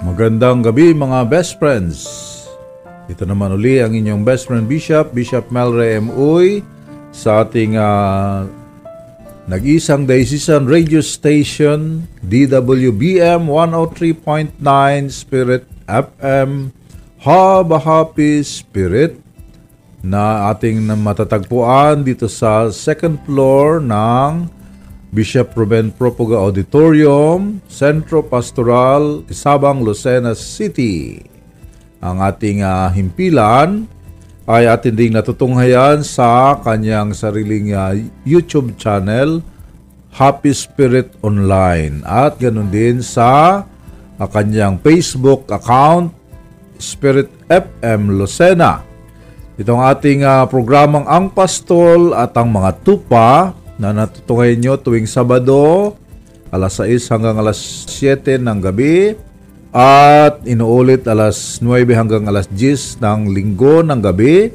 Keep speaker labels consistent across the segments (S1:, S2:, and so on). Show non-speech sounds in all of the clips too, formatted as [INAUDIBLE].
S1: Magandang gabi mga best friends. Ito naman uli ang inyong best friend Bishop, Bishop Melre M. Uy, sa ating uh, nag-isang diocesan radio station, DWBM 103.9 Spirit FM, Haba Happy Spirit, na ating matatagpuan dito sa second floor ng Bishop Ruben Propoga Auditorium, Centro Pastoral, Isabang, Lucena City. Ang ating uh, himpilan ay atin ding natutunghayan sa kanyang sariling uh, YouTube channel, Happy Spirit Online. At ganun din sa uh, kanyang Facebook account, Spirit FM Lucena. Itong ating uh, programang Ang Pastol at ang mga tupa na natutungay nyo tuwing Sabado, alas 6 hanggang alas 7 ng gabi, at inuulit alas 9 hanggang alas 10 ng linggo ng gabi,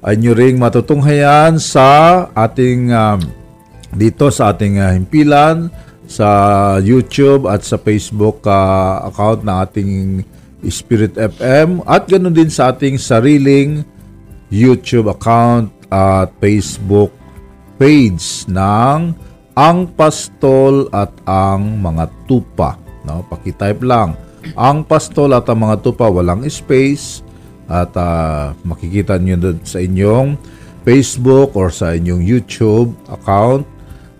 S1: ay nyo ring matutunghayan sa ating um, dito sa ating uh, himpilan, sa YouTube at sa Facebook uh, account ng ating Spirit FM at ganoon din sa ating sariling YouTube account at Facebook page ng Ang Pastol at ang mga tupa. No, paki-type lang. Ang Pastol at ang mga tupa walang space at uh, makikita niyo doon sa inyong Facebook or sa inyong YouTube account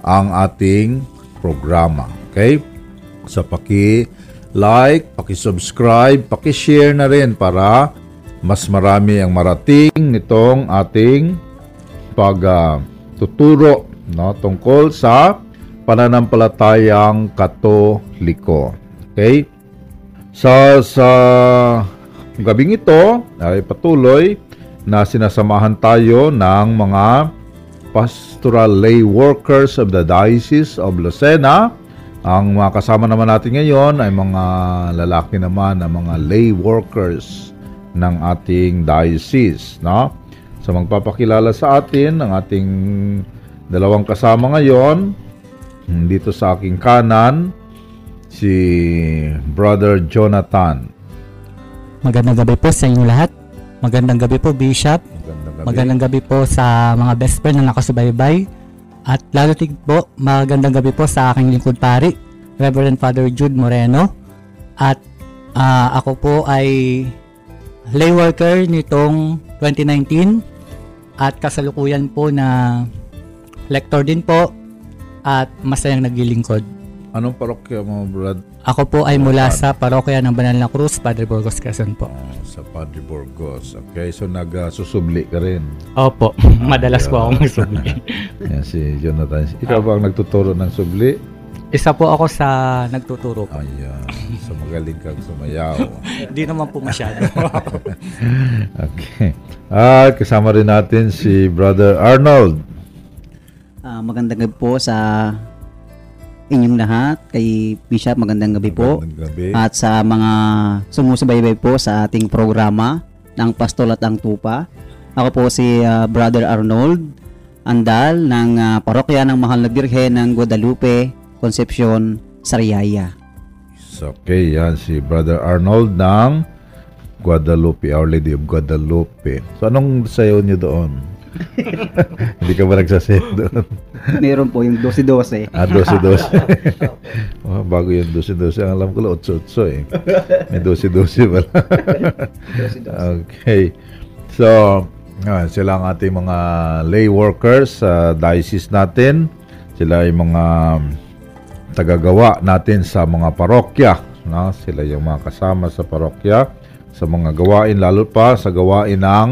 S1: ang ating programa. Okay? Sa paki like, paki-subscribe, paki-share na rin para mas marami ang marating nitong ating pag uh, tuturo no, tungkol sa pananampalatayang katoliko. Okay? Sa, sa gabing ito ay patuloy na sinasamahan tayo ng mga pastoral lay workers of the Diocese of Lucena. Ang mga kasama naman natin ngayon ay mga lalaki naman na mga lay workers ng ating diocese. No? So magpapakilala sa atin ang ating dalawang kasama ngayon. Dito sa aking kanan, si Brother Jonathan.
S2: Magandang gabi po sa inyo lahat. Magandang gabi po, Bishop. Magandang gabi. Magandang gabi po sa mga best friend na nakasubaybay. At lalo tig po, magandang gabi po sa aking lingkod pari, Reverend Father Jude Moreno. At uh, ako po ay lay worker nitong 2019 at kasalukuyan po na lector din po at masayang naglilingkod.
S1: Anong parokya mo, Brad?
S2: Ako po ay mula sa parokya ng Banal na Cruz, Padre Burgos, Quezon po.
S1: Oh, sa Padre Burgos. Okay, so nagsusubli ka rin?
S2: Opo, [LAUGHS] madalas po ako magsubli. [LAUGHS]
S1: Yan si Jonathan. Ikaw ba ang nagtuturo ng subli?
S2: Isa po ako sa nagtuturo po.
S1: Ayan. So magaling kang sumayaw. [LAUGHS]
S2: Hindi naman po masyado. [LAUGHS]
S1: okay. At kasama rin natin si Brother Arnold.
S3: Uh, magandang gabi po sa inyong lahat. Kay Bishop, magandang gabi po.
S1: Magandang gabi.
S3: At sa mga sumusubaybay po sa ating programa ng Pastol at ang Tupa. Ako po si uh, Brother Arnold Andal ng uh, Parokya ng Mahal na Birhen ng Guadalupe, Concepcion, Sariaya.
S1: Okay, yan si Brother Arnold ng Guadalupe, Our Lady of Guadalupe. So anong sayo niyo doon? [LAUGHS] Hindi ka ba nagsasayaw doon?
S3: Meron po yung 12-12.
S1: Ah, 12-12. [LAUGHS] oh, bago yung 12-12. Ang alam ko lang 8-8 eh. May 12-12 pala. [LAUGHS] okay. So, uh, sila ang ating mga lay workers sa uh, diocese natin. Sila ay mga tagagawa natin sa mga parokya. No? Sila yung mga kasama sa parokya sa mga gawain lalo pa sa gawain ng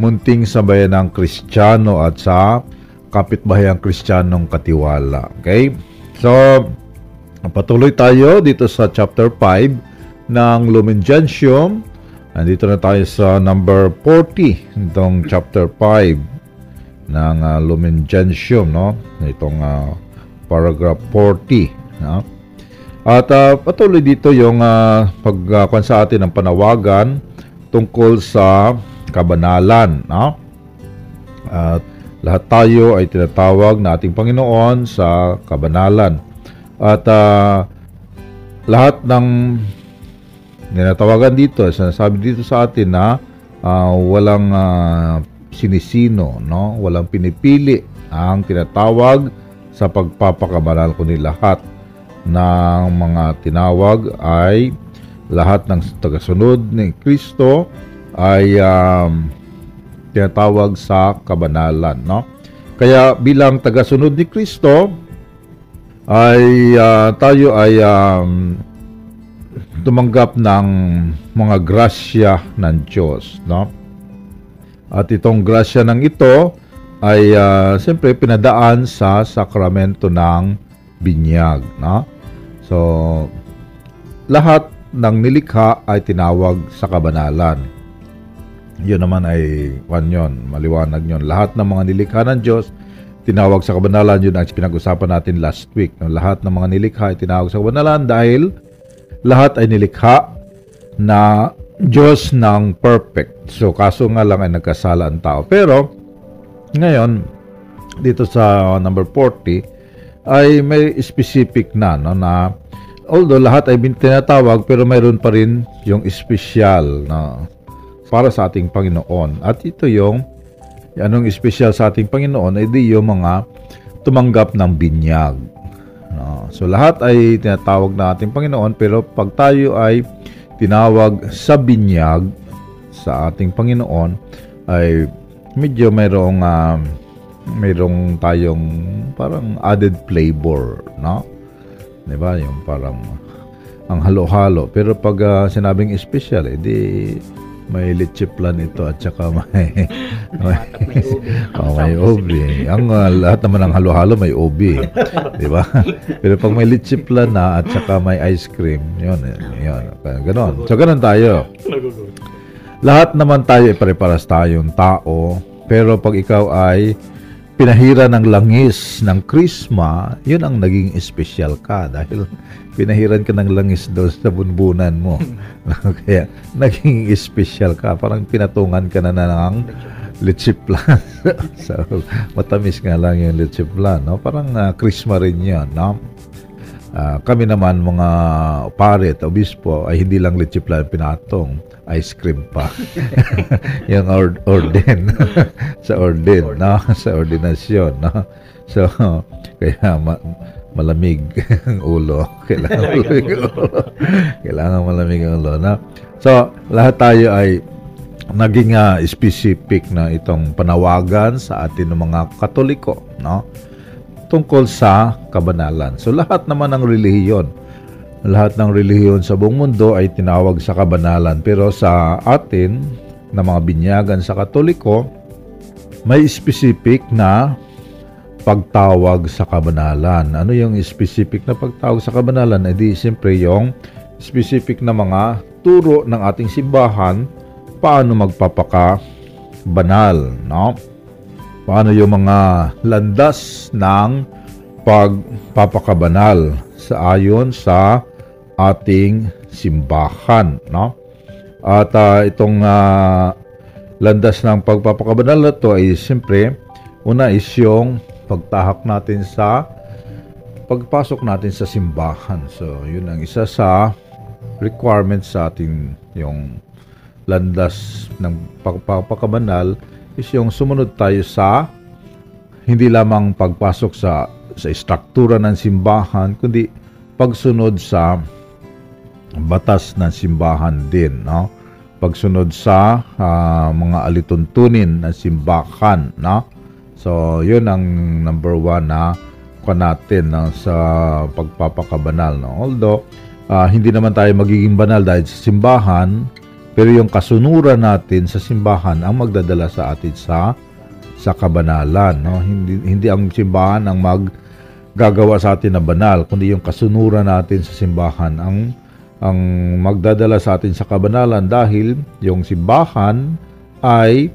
S1: munting sabayan ng Kristiyano at sa kapitbahayang Kristiyanong katiwala. Okay? So, patuloy tayo dito sa chapter 5 ng Lumen Gentium. Nandito na tayo sa number 40 itong chapter 5 ng uh, Lumen Gentium, no? Itong uh, paragraph 40, no? At uh, patuloy dito yung uh, pagkuhan uh, sa atin ng panawagan tungkol sa kabanalan. No? At lahat tayo ay tinatawag na ating Panginoon sa kabanalan. At uh, lahat ng ninatawagan dito, sinasabi dito sa atin na ah, walang ah, sinisino, no? Walang pinipili ang tinatawag sa pagpapakabanal kundi lahat ng mga tinawag ay lahat ng tagasunod ni Kristo ay um, tinatawag sa kabanalan, no? Kaya bilang tagasunod ni Kristo ay ah, tayo ay um, tumanggap ng mga grasya ng Diyos, no? At itong grasya ng ito ay ah, siyempre pinadaan sa sakramento ng binyag, no? So lahat ng nilikha ay tinawag sa kabanalan. Yun naman ay kwan yun, maliwanag yun. Lahat ng mga nilikha ng Diyos, tinawag sa kabanalan. Yun ang pinag-usapan natin last week. No? Lahat ng mga nilikha ay tinawag sa kabanalan dahil lahat ay nilikha na Diyos ng perfect. So, kaso nga lang ay nagkasala ang tao. Pero, ngayon, dito sa number 40, ay may specific na, no, na although lahat ay tinatawag, pero mayroon pa rin yung special na para sa ating Panginoon. At ito yung, anong special sa ating Panginoon, ay di yung mga tumanggap ng binyag. No? So lahat ay tinatawag na ating Panginoon pero pag tayo ay tinawag sa binyag sa ating Panginoon ay medyo mayroong um, mayroong tayong parang added flavor, no? 'Di ba? Yung parang ang halo-halo. Pero pag ah, sinabing special, edi may leche plan ito at saka may [LAUGHS] may, [LAUGHS] oh, may obi. Ang ah, lahat naman ng halo-halo may obi, 'di ba? [LAUGHS] Pero pag may leche plan na at saka may ice cream, 'yon, 'yon. Ganon. So ganon tayo. Lahat naman tayo ay pare-paras tayong tao, pero pag ikaw ay pinahira ng langis ng krisma, yun ang naging espesyal ka [LAUGHS] dahil pinahiran ka ng langis doon sa bunbunan mo. [LAUGHS] Kaya naging espesyal ka. Parang pinatungan ka na na ng leche plan. [LAUGHS] so, matamis nga lang yung leche plan. No? Parang uh, krisma rin yun. No? Ah, kami naman mga pare at obispo ay hindi lang leche plan pinatong, ice cream pa. [LAUGHS] yung or- orden [LAUGHS] sa orden, no? [LAUGHS] sa ordinasyon, no? So, kaya ma- malamig ang ulo. Kailangan malamig ang ulo. Kailangan malamig ang ulo, no? So, lahat tayo ay naging ah, specific na itong panawagan sa atin ng mga Katoliko, no? tungkol sa kabanalan. So lahat naman ng relihiyon, lahat ng relihiyon sa buong mundo ay tinawag sa kabanalan. Pero sa atin, na mga binyagan sa Katoliko, may specific na pagtawag sa kabanalan. Ano yung specific na pagtawag sa kabanalan? E di siyempre yung specific na mga turo ng ating simbahan paano magpapaka banal, no? paano yung mga landas ng pagpapakabanal sa ayon sa ating simbahan no? At ah, itong ah, landas ng pagpapakabanal na to ay siyempre una is yung pagtahak natin sa pagpasok natin sa simbahan. So yun ang isa sa requirements sa ating yung landas ng pagpapakabanal is yung sumunod tayo sa hindi lamang pagpasok sa sa istruktura ng simbahan kundi pagsunod sa batas ng simbahan din no? Pagsunod sa ah, mga alituntunin ng simbahan no? So yun ang number one na kwa natin no, sa pagpapakabanal no? Although ah, hindi naman tayo magiging banal dahil sa simbahan pero yung kasunuran natin sa simbahan ang magdadala sa atin sa sa kabanalan, no? Hindi hindi ang simbahan ang maggagawa sa atin na banal, kundi yung kasunuran natin sa simbahan ang ang magdadala sa atin sa kabanalan dahil yung simbahan ay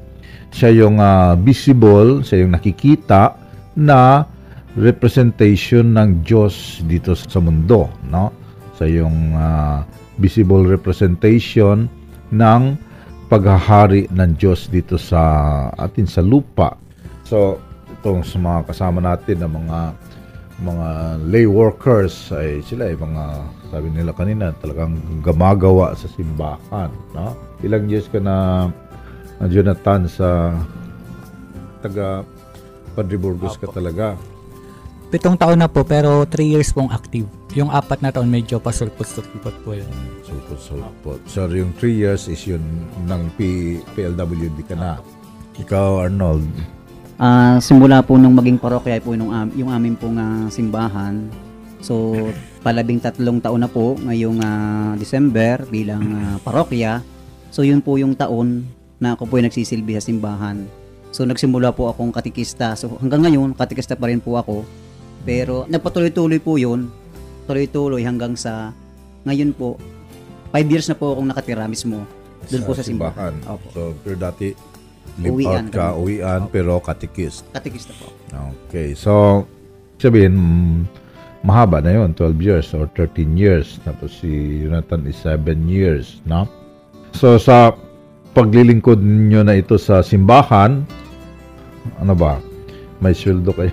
S1: siya yung ah, visible, siya yung nakikita na representation ng Diyos dito sa mundo, no? Sa yung ah, visible representation ng paghahari ng Diyos dito sa atin sa lupa. So, itong sa mga kasama natin ng mga mga lay workers ay sila ay mga sabi nila kanina talagang gumagawa sa simbahan no ilang years ka na uh, Jonathan sa taga Padre Burgos ka talaga
S2: Pitong taon na po, pero 3 years pong active. Yung apat na taon, medyo pasulpot-sulpot po yun.
S1: sulpot-sulpot so yung 3 years is yun ng P, PLWD ka na ikaw Arnold
S3: Ah, simula po nung maging parokya po nung am- yung amin pong ah, simbahan. So, palabing tatlong taon na po ngayong ah, December bilang ah, parokya. So, yun po yung taon na ako po ay nagsisilbi sa simbahan. So, nagsimula po akong katikista. So, hanggang ngayon, katikista pa rin po ako. Pero, nagpatuloy-tuloy po yun. Tuloy-tuloy hanggang sa ngayon po, 5 years na po akong nakatira mismo doon po sa simbahan. Opo.
S1: so pero dati live
S3: Uwian
S1: out ka uwian pero katikist
S3: Katikista po.
S1: Okay, so sabihin mm, mahaba na yun, 12 years or 13 years. Tapos si Jonathan is 7 years, no? So sa paglilingkod nyo na ito sa simbahan, ano ba? May sweldo kayo?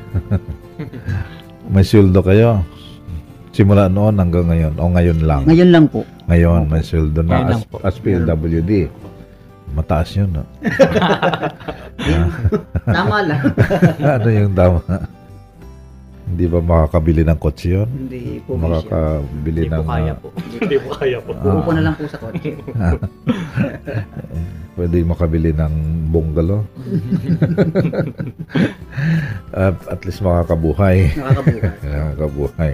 S1: [LAUGHS] may sweldo kayo? Simula noon hanggang ngayon o ngayon lang?
S3: Ngayon lang po.
S1: Ngayon, may sweldo na as, as PLWD. Mataas yun, no? [LAUGHS]
S3: Tama lang. [LAUGHS]
S1: ano yung tama? Hindi ba makakabili ng kotse yun?
S3: Hindi po.
S1: Makakabili
S4: Hindi po
S1: ng...
S4: kaya
S1: ah,
S4: po. [LAUGHS] Hindi po kaya po.
S3: Uupo na lang po sa kotse. [LAUGHS]
S1: pwede makabili ng bungalow. [LAUGHS] at, at least makakabuhay.
S3: Nakakabuhay.
S1: Nakakabuhay.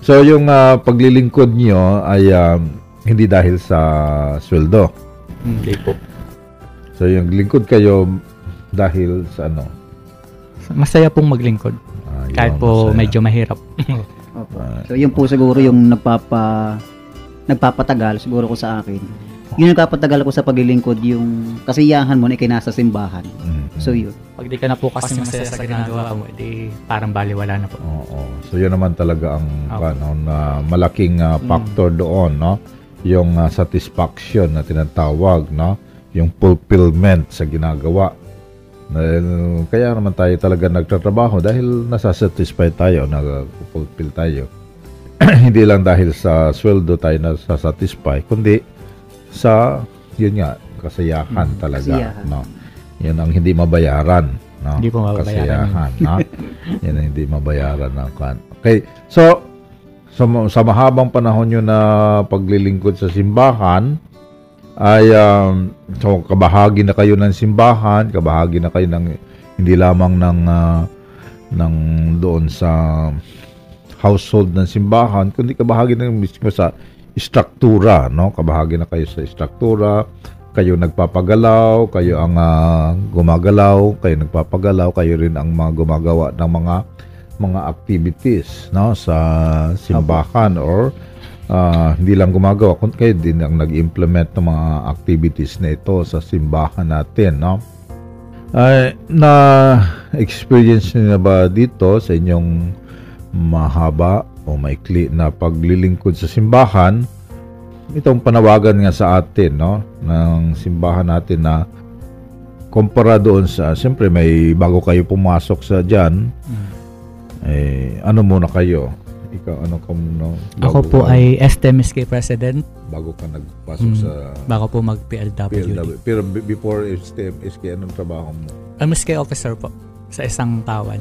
S1: So yung ah, paglilingkod nyo ay um, hindi dahil sa sweldo.
S4: Hindi po.
S1: So yung lingkod kayo dahil sa ano?
S2: Masaya pong maglingkod.
S1: Ah,
S2: Kahit
S1: yun,
S2: po
S1: sa-
S2: medyo mahirap. [LAUGHS]
S3: Opo. So yun po siguro yung nagpapa nagpapatagal siguro ko sa akin. Yung nagpapatagal ko sa paglilingkod yung kasiyahan mo na ikinasa simbahan.
S1: Mm.
S3: So yun.
S2: Pag di ka na po kasi masaya sa ginagawa mo, edi parang baliwala na po.
S1: Oo. So yun naman talaga ang
S2: Opo.
S1: ano, na malaking ah, factor doon, no? Yung ah, satisfaction na tinatawag, no? Yung fulfillment sa ginagawa. Kaya naman tayo talaga nagtatrabaho dahil nasasatisfy tayo, nag-fulfill tayo. [CLEARS THROAT] Hindi lang dahil sa sweldo tayo nasasatisfy, kundi sa, yun nga, kasiyahan talaga.
S3: Kasiyahan.
S1: No? Yan ang hindi mabayaran. No?
S2: Hindi po mababayaran [LAUGHS] yun.
S1: Kasiyahan. no? yan ang hindi mabayaran kan. Okay, so, sa, sa mahabang panahon nyo na paglilingkod sa simbahan, ay um, so kabahagi na kayo ng simbahan, kabahagi na kayo ng hindi lamang ng ah, ng doon sa household ng simbahan, kundi kabahagi na mismo sa struktura, no? Kabahagi na kayo sa struktura, kayo nagpapagalaw, kayo ang ah, gumagalaw, kayo nagpapagalaw, kayo rin ang mga gumagawa ng mga mga activities no sa simbahan or ah, hindi lang gumagawa kundi kayo din ang nag-implement ng mga activities na ito sa simbahan natin no? Ay na experience niyo na ba dito sa inyong mahaba o maikli na paglilingkod sa simbahan? Itong panawagan nga sa atin no? Ng simbahan natin na kumpara doon sa siyempre may bago kayo pumasok sa diyan eh ano muna kayo ikaw ano ka muna
S2: Ako po
S1: ka-
S2: ay STMSK President
S1: bago ka nagpasok
S2: Mm.
S1: sa
S2: bago po mag-PLWD.
S1: PLW pero before STEM SK anong trabaho mo
S2: MSK officer po sa isang tawan.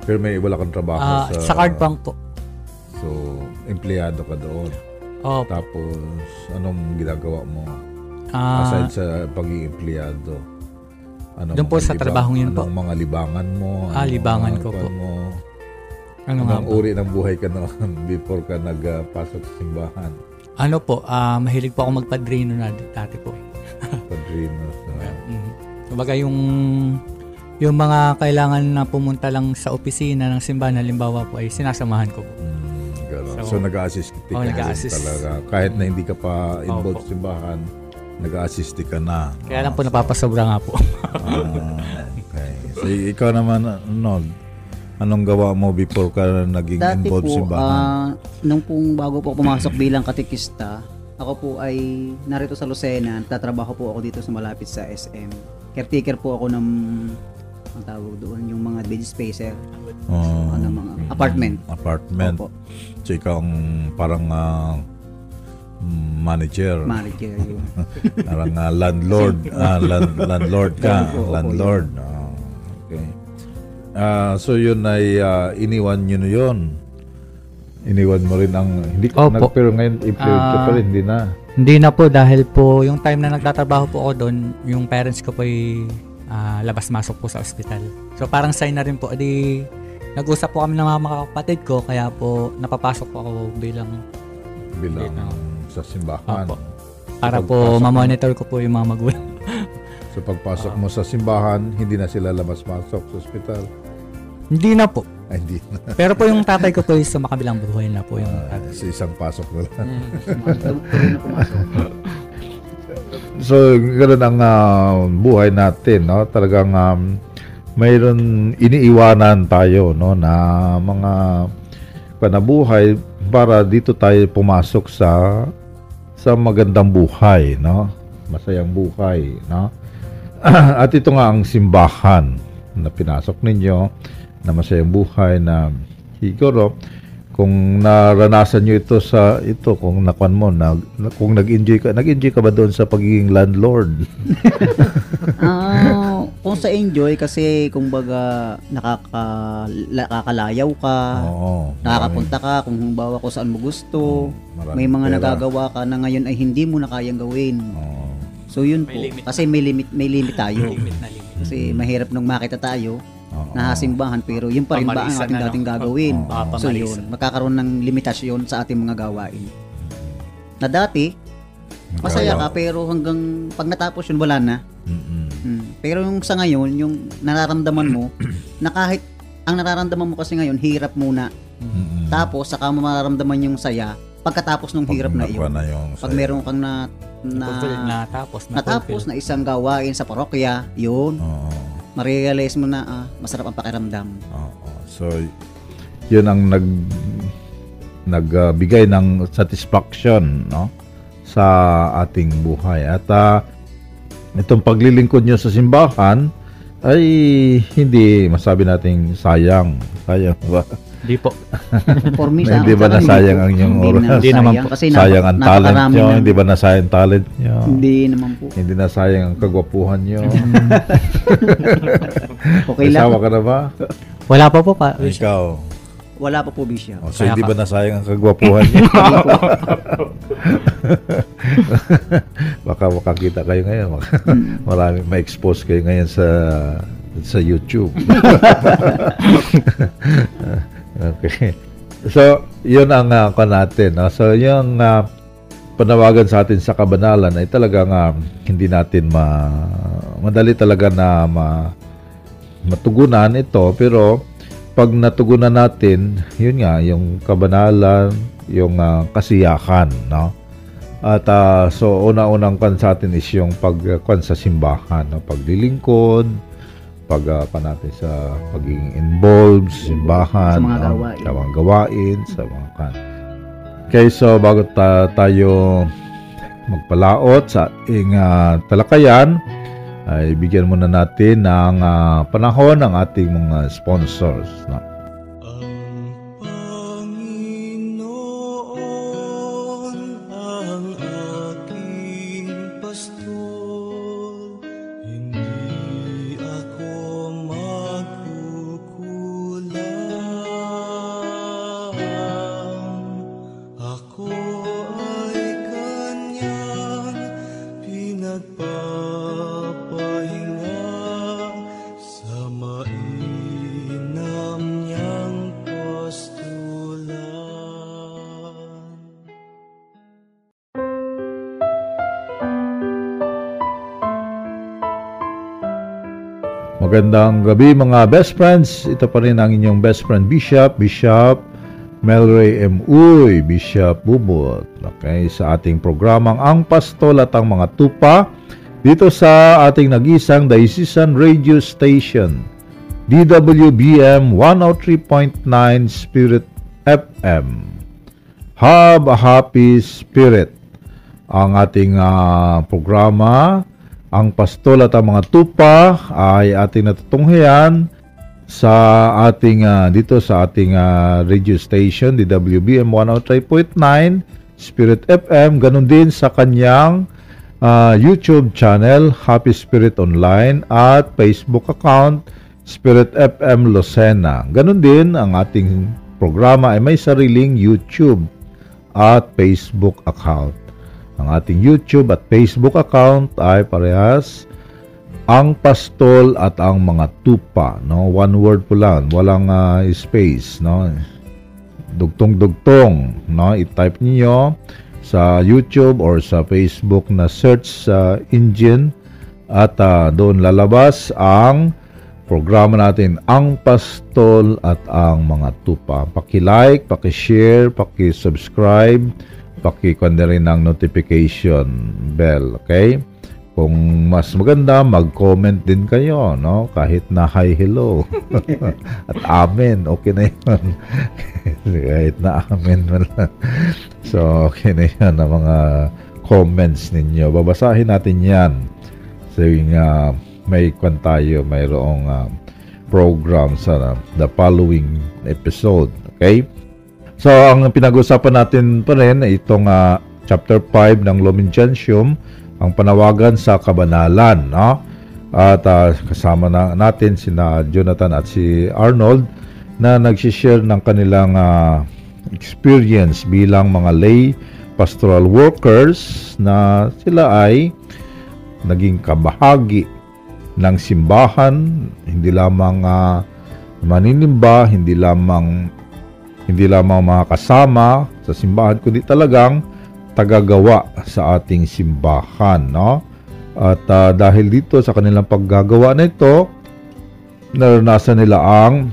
S1: pero may wala kang trabaho
S2: Ah,
S1: sa
S2: sa card bank po.
S1: so empleyado ka doon
S2: Oh,
S1: tapos anong ginagawa mo
S2: ah,
S1: aside sa pagiging empleyado ano
S2: Doon po sa trabahong yun po.
S1: anong mga libangan mo
S2: Ah, libangan ko po.
S1: mo
S2: ano nga
S1: Anong
S2: po?
S1: uri ng buhay ka noon [LAUGHS] before ka nagpasok sa simbahan?
S2: Ano po, ah, mahilig po ako magpadrino na dati po. [LAUGHS]
S1: Padrino. So,
S2: Mm. Kumbaga yung yung mga kailangan na pumunta lang sa opisina ng simbahan, halimbawa po ay sinasamahan ko po.
S1: mm, ganun.
S2: So,
S1: so, nag-assist ka
S2: oh,
S1: rin
S2: nag-a-assist.
S1: talaga. Kahit na hindi ka pa involved
S2: Opo.
S1: sa simbahan, nag-assist ka na.
S2: Kaya lang po napapasobra nga po.
S1: Ah, okay. So, ikaw naman, Arnold, anong gawa mo before ka naging
S3: Dati
S1: involved
S3: po,
S1: simbahan?
S3: ah, nung pong bago po pumasok bilang katikista, ako po ay narito sa Lucena, tatrabaho po ako dito sa malapit sa SM. Caretaker po ako ng ang tawag doon, yung mga bed spacer,
S1: Oh,
S3: ano, mga apartment.
S1: apartment.
S3: Opo,
S1: So ikaw ang parang ah, manager.
S3: manager yun. [LAUGHS]
S1: parang ah, landlord. ah, land- landlord ka.
S3: Opo, opo,
S1: landlord. Okay. Ah, so yun ay ah, iniwan nyo na yun. Iniwan mo rin ang... Hindi ka
S2: Opo.
S1: nag, pero ngayon, employed ka
S2: Ah,
S1: pa rin, hindi na.
S2: Hindi na po dahil po yung time na nagtatrabaho po ako doon, yung parents ko po ay ah, labas-masok po sa ospital. So parang sign na rin po, di nag-usap po kami ng mga kapatid ko kaya po napapasok po ako bilang
S1: Bilang
S2: Bilang-
S1: sa simbahan.
S2: Opo. para po
S1: mo-
S2: ma-monitor ko po yung mga magulang.
S1: So pagpasok mo sa simbahan, hindi na sila labas-masok sa ospital.
S2: Hindi na po.
S1: Ay, hindi na.
S2: Pero po yung tatay ko po is sa makabilang buhay na po yung
S1: Ah,
S2: tatay.
S1: sa isang pasok na lang.
S3: Pumasok. [LAUGHS]
S1: So, ganoon ang ah, buhay natin, no? Talagang um, mayroon iniiwanan tayo, no, na mga panabuhay para dito tayo pumasok sa sa magandang buhay, no? Masayang buhay, no? [CLEARS THROAT] At ito nga ang simbahan na pinasok ninyo na masayang buhay na siguro kung naranasan nyo ito sa ito kung nakuan mo na, na- kung nag-enjoy ka nag-enjoy ka ba doon sa pagiging landlord [LAUGHS]
S3: Ah, kung sa enjoy kasi kumbaga nakaka nakakalayaw ka,
S1: oo
S3: nakakapunta ka kung halimbawa kung saan mo gusto.
S1: Maraming
S3: May mga
S1: pera.
S3: nagagawa ka na ngayon ay hindi mo na kayang gawin.
S1: Oo.
S3: So yun po.
S2: May limit
S3: Kasi may limit may limit tayo.
S2: Limit na limit.
S3: Kasi mahirap nung makita tayo
S1: Oo.
S3: na simbahan pero yun pa rin ba ang ating
S2: na, no?
S3: dating gagawin?
S2: Oo,
S3: So yun, magkakaroon ng limitasyon sa ating mga gawain. Na dati, masaya ka pero hanggang pag natapos yun wala na.
S1: Mm-mm.
S3: Mm. Pero yung sa ngayon, yung nararamdaman mo, [CLEARS THROAT] na kahit ang nararamdaman mo kasi ngayon, hirap muna.
S1: Mm-mm.
S3: Tapos, saka mo mararamdaman yung saya pagkatapos ng hirap na iyon.
S1: na yung
S3: Pag meron kang na, na,
S2: Fulfill na tapos na
S3: natapos na isang gawain sa parokya, yun,
S1: Oo.
S3: ma-realize mo na ah, masarap ang pakiramdam.
S1: Oo. So, yun ang nag nagbigay ng satisfaction no sa ating buhay at ah, itong paglilingkod nyo sa simbahan ay hindi masabi nating sayang sayang ba
S2: Hindi po. [LAUGHS]
S3: For me,
S1: Na
S3: sa
S1: hindi ba nasayang ang inyong
S3: Hindi
S1: oras?
S3: na
S2: Hindi naman
S3: sayang
S2: po.
S3: Kasi
S1: sayang ang talent nyo
S3: na-
S1: hindi ba nasayang talent nyo
S3: Hindi naman po.
S1: hindi na sayang ang kagwapuhan nyo [LAUGHS]
S3: Okay
S1: May
S3: lang.
S1: asawa ka na ba
S2: Wala pa po pa.
S1: ikaw
S3: Wala pa po, Bishop.
S1: oh, so
S2: Kaya
S1: hindi
S2: ka-
S1: ba nasayang ang kagwapuhan nyo [LAUGHS] baka makakita kayo ngayon Baka marami ma-expose kayo ngayon sa sa YouTube okay. So yun ang uh, natin no? so yung ah, panawagan sa atin sa kabanalan ay talagang ah, hindi natin ma madali talaga na ma, matugunan ito. Pero pag natugunan natin yun nga yung kabanalan yung ah, kasiyahan no? At ah, so una-unang kan sa atin is yung pagkwan sa simbahan no? Paglilingkod pag ah, pa natin sa pagiging involved sa simbahan
S3: Sa mga gawain.
S1: sa mga gawain sa mga kan Okay, so bago ta- tayo magpalaot sa ating ah, talakayan, ay bigyan muna natin ng ah, panahon ng ating mga sponsors. No? Magandang gabi mga best friends. Ito pa rin ang inyong best friend Bishop, Bishop Melray M. Uy, Bishop Bubot. Okay, sa ating programang Ang Pastol at ang mga tupa dito sa ating nag-isang diocesan radio station DWBM 103.9 Spirit FM. Have a happy spirit ang ating ah, programa Ang pastol at ang mga tupa ay ating natutunghayan sa ating ah, dito sa ating ah, radio station DWBM 103.9 Spirit FM ganun din sa kanyang ah, YouTube channel Happy Spirit Online at Facebook account Spirit FM Lucena. Ganun din ang ating programa ay may sariling YouTube at Facebook account. Ang ating YouTube at Facebook account ay parehas ang pastol at ang mga tupa, no? One word po lang, walang ah, space, no? Dugtong-dugtong, no? I-type niyo sa YouTube or sa Facebook na search sa engine at ah, doon lalabas ang programa natin ang pastol at ang mga tupa. Paki-like, paki-share, paki-subscribe, paki-kundi rin ng notification bell, okay? Kung mas maganda, mag-comment din kayo, no? Kahit na hi, hello. [LAUGHS] At amen, okay na yun. [LAUGHS] Kahit na amen man lang. So, okay na yun ang mga comments ninyo. Babasahin natin yan. So, yung uh, may kwan tayo, mayroong uh, program sa the following episode. Okay? So, ang pinag-usapan natin pa rin itong uh, chapter 5 ng Lumen Gentium, ang panawagan sa kabanalan, no? At ah, kasama na natin sina Jonathan at si Arnold na nag-share ng kanilang ah, experience bilang mga lay pastoral workers na sila ay naging kabahagi ng simbahan, hindi lamang ah, maninimba, hindi lamang hindi lamang mga kasama sa simbahan kundi talagang tagagawa sa ating simbahan, no? At ah, dahil dito sa kanilang paggagawa na ito, naranasan nila ang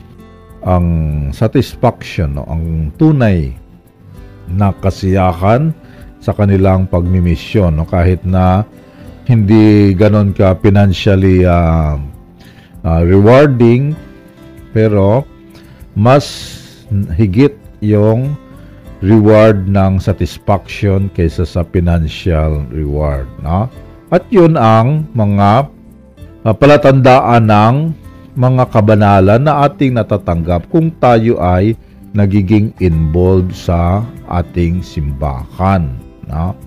S1: ang satisfaction, no? ang tunay na kasiyahan sa kanilang pagmimisyon, no? kahit na hindi ganon ka financially ah, ah, rewarding, pero mas higit yung reward ng satisfaction kaysa sa financial reward. No? At yun ang mga uh, palatandaan ng mga kabanalan na ating natatanggap kung tayo ay nagiging involved sa ating simbahan. No?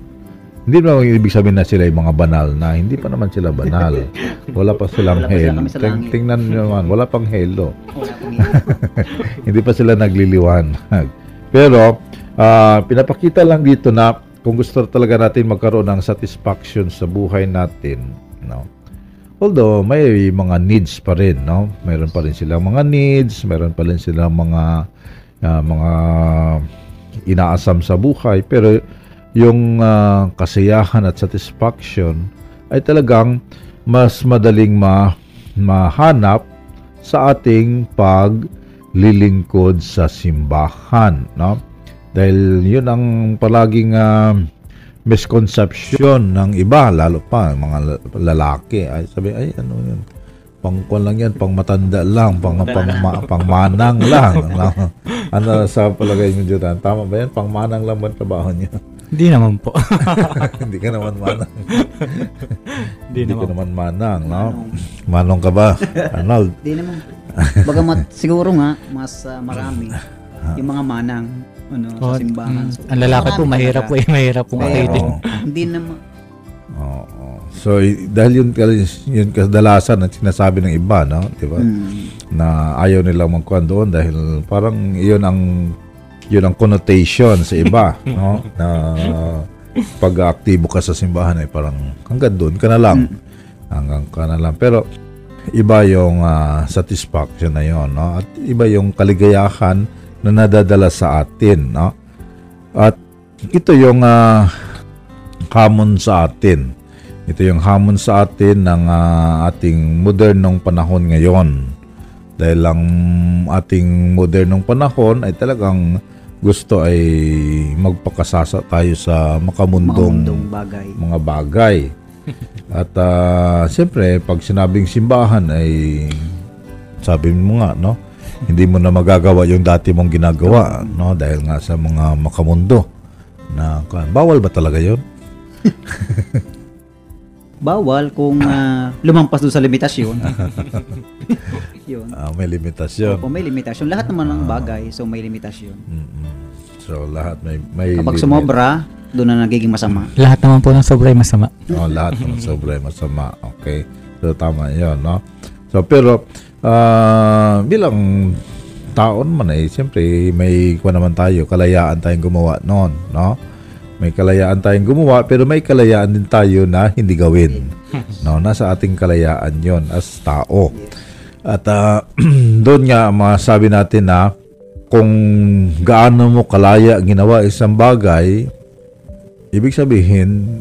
S1: Hindi naman ibig sabihin na sila ay mga banal na. Hindi pa naman sila banal. [LAUGHS] Wala pa silang
S3: Wala pa sila
S1: hell.
S3: sa
S1: Ting- tingnan nyo naman, wala pang.
S3: Wala pong [LAUGHS]
S1: Hindi pa sila nagliliwanag. Pero, ah, pinapakita lang dito na kung gusto talaga natin magkaroon ng satisfaction sa buhay natin, no? Although, may mga needs pa rin, no? Meron pa rin silang mga needs, meron pa rin silang mga ah, mga inaasam sa buhay, pero yung ah, kasiyahan at satisfaction ay talagang mas madaling ma mahanap sa ating paglilingkod sa simbahan, no? Dahil yun ang palaging ah, misconception ng iba, lalo pa mga la- lalaki. Ay sabi, ay ano yun? Pangkuan lang yan, pang matanda lang, pang, pang, pang manang lang. [LAUGHS] ano, sa palagay mo dyan? Tama ba yan? Pang manang lang ba trabaho niya?
S2: Hindi naman po. [LAUGHS]
S1: Hindi ka naman manang.
S2: Hindi
S1: Hindi ka
S2: naman.
S1: naman manang, no? Manong ka ba, Arnold?
S3: Di naman. Bagamat [LAUGHS] siguro nga, mas ah, marami yung mga manang ano,
S2: Oh,
S3: sa simbahan.
S2: mm,
S3: So,
S2: ang lalaki po,
S3: marami
S2: mahirap po eh. Mahirap po
S3: Kaya,
S2: akitin.
S1: Oo.
S3: Hindi naman.
S1: Oo. So, y- dahil yun, yun kadalasan ang sinasabi ng iba, no? Di ba?
S3: Mm,
S1: Na ayaw nilang magkuhan doon dahil parang yun ang yun ang connotation sa iba, [LAUGHS] no? Na pag aktibo ka sa simbahan ay parang hanggang doon ka na lang. Hanggang ka na lang. Pero iba yung ah, satisfaction na yon, no? At iba yung kaligayahan na nadadala sa atin, no? At ito yung ah, hamon sa atin. Ito yung hamon sa atin ng ah, ating modernong panahon ngayon. Dahil ang ating modernong panahon ay talagang gusto ay magpakasasa tayo sa makamundong
S3: mundong bagay.
S1: mga bagay. [LAUGHS] At ah, siyempre, pag sinabing simbahan ay sabi mo nga, no? Hindi mo na magagawa yung dati mong ginagawa, no? Dahil nga sa mga makamundo na bawal ba talaga 'yon? [LAUGHS]
S3: bawal kung ah, lumampas doon sa limitasyon. [LAUGHS] yun.
S1: Ah, may limitasyon.
S3: Opo, may limitasyon. Lahat naman ng bagay, so may limitasyon.
S1: Mm-mm. So lahat may may
S3: Kapag
S1: limit.
S3: sumobra, doon na nagiging masama.
S2: Lahat naman po ng sobra ay masama. [LAUGHS]
S1: Oh, lahat ng sobra ay masama. Okay. So tama 'yon, no? So pero ah, bilang taon man eh, siyempre may kuha naman tayo, kalayaan tayong gumawa noon, no? May kalayaan tayong gumawa pero may kalayaan din tayo na hindi gawin. No, nasa ating kalayaan 'yon as tao. At ah, [CLEARS THROAT] doon nga masabi natin na kung gaano mo kalaya ginawa isang bagay, ibig sabihin